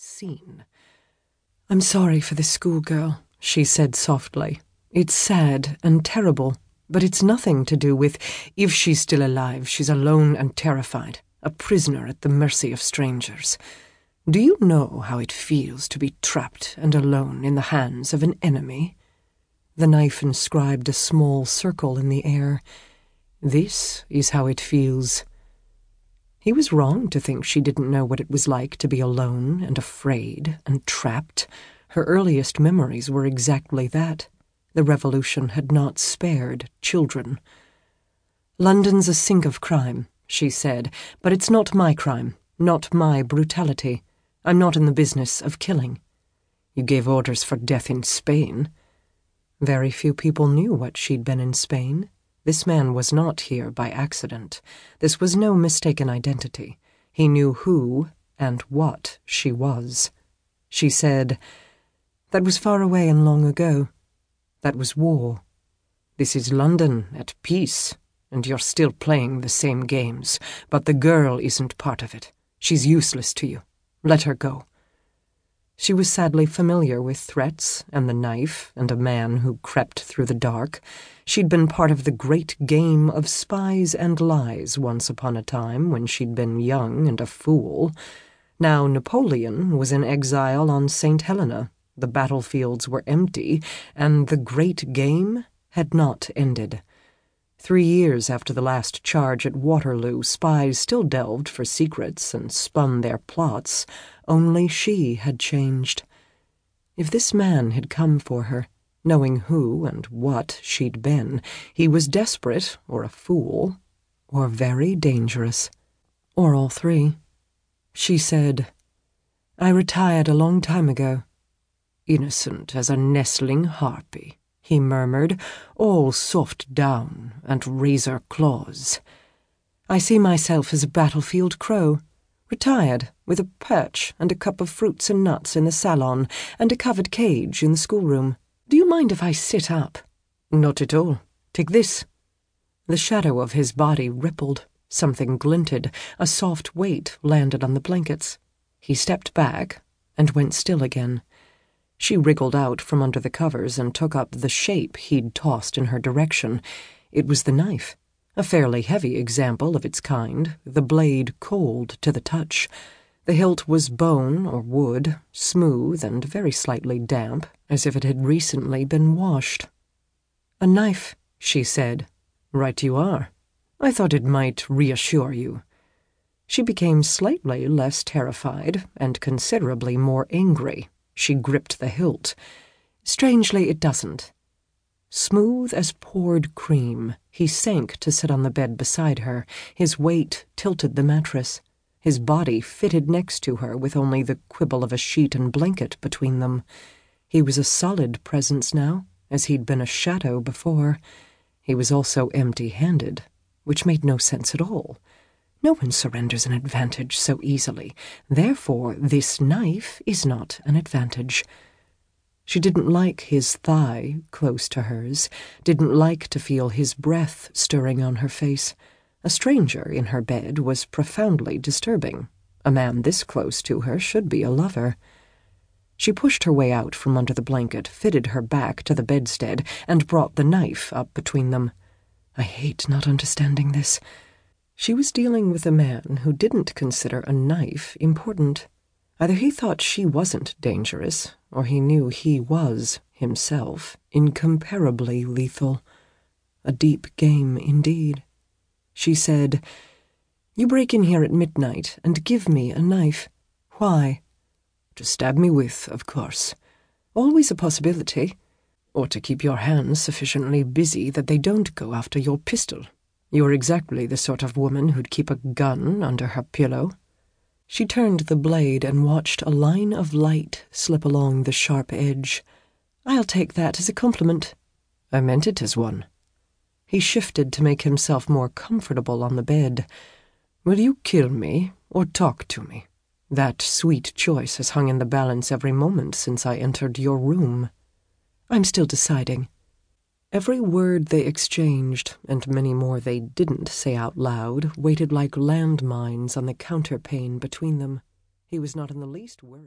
seen. I'm sorry for the schoolgirl, she said softly. It's sad and terrible, but it's nothing to do with if she's still alive, she's alone and terrified, a prisoner at the mercy of strangers. Do you know how it feels to be trapped and alone in the hands of an enemy? The knife inscribed a small circle in the air. This is how it feels. He was wrong to think she didn't know what it was like to be alone and afraid and trapped. Her earliest memories were exactly that. The revolution had not spared children. London's a sink of crime, she said, but it's not my crime, not my brutality. I'm not in the business of killing. You gave orders for death in Spain. Very few people knew what she'd been in Spain. This man was not here by accident. This was no mistaken identity. He knew who and what she was. She said, That was far away and long ago. That was war. This is London at peace, and you're still playing the same games, but the girl isn't part of it. She's useless to you. Let her go. She was sadly familiar with threats and the knife and a man who crept through the dark. She'd been part of the great game of spies and lies once upon a time when she'd been young and a fool. Now Napoleon was in exile on St. Helena. The battlefields were empty, and the great game had not ended. Three years after the last charge at Waterloo, spies still delved for secrets and spun their plots. Only she had changed. If this man had come for her, knowing who and what she'd been, he was desperate or a fool, or very dangerous, or all three. She said, I retired a long time ago. Innocent as a nestling harpy he murmured, all soft down and razor claws. I see myself as a battlefield crow, retired, with a perch and a cup of fruits and nuts in the salon and a covered cage in the schoolroom. Do you mind if I sit up? Not at all. Take this. The shadow of his body rippled. Something glinted. A soft weight landed on the blankets. He stepped back and went still again. She wriggled out from under the covers and took up the shape he'd tossed in her direction. It was the knife, a fairly heavy example of its kind, the blade cold to the touch. The hilt was bone or wood, smooth and very slightly damp, as if it had recently been washed. A knife, she said. Right you are. I thought it might reassure you. She became slightly less terrified and considerably more angry she gripped the hilt. Strangely, it doesn't. Smooth as poured cream, he sank to sit on the bed beside her. His weight tilted the mattress. His body fitted next to her with only the quibble of a sheet and blanket between them. He was a solid presence now, as he'd been a shadow before. He was also empty handed, which made no sense at all. No one surrenders an advantage so easily. Therefore, this knife is not an advantage. She didn't like his thigh close to hers, didn't like to feel his breath stirring on her face. A stranger in her bed was profoundly disturbing. A man this close to her should be a lover. She pushed her way out from under the blanket, fitted her back to the bedstead, and brought the knife up between them. I hate not understanding this. She was dealing with a man who didn't consider a knife important. Either he thought she wasn't dangerous, or he knew he was, himself, incomparably lethal. A deep game indeed. She said, You break in here at midnight and give me a knife. Why? To stab me with, of course. Always a possibility. Or to keep your hands sufficiently busy that they don't go after your pistol you're exactly the sort of woman who'd keep a gun under her pillow. She turned the blade and watched a line of light slip along the sharp edge. I'll take that as a compliment. I meant it as one. He shifted to make himself more comfortable on the bed. Will you kill me or talk to me? That sweet choice has hung in the balance every moment since I entered your room. I'm still deciding. Every word they exchanged, and many more they didn't say out loud, waited like landmines on the counterpane between them. He was not in the least worried.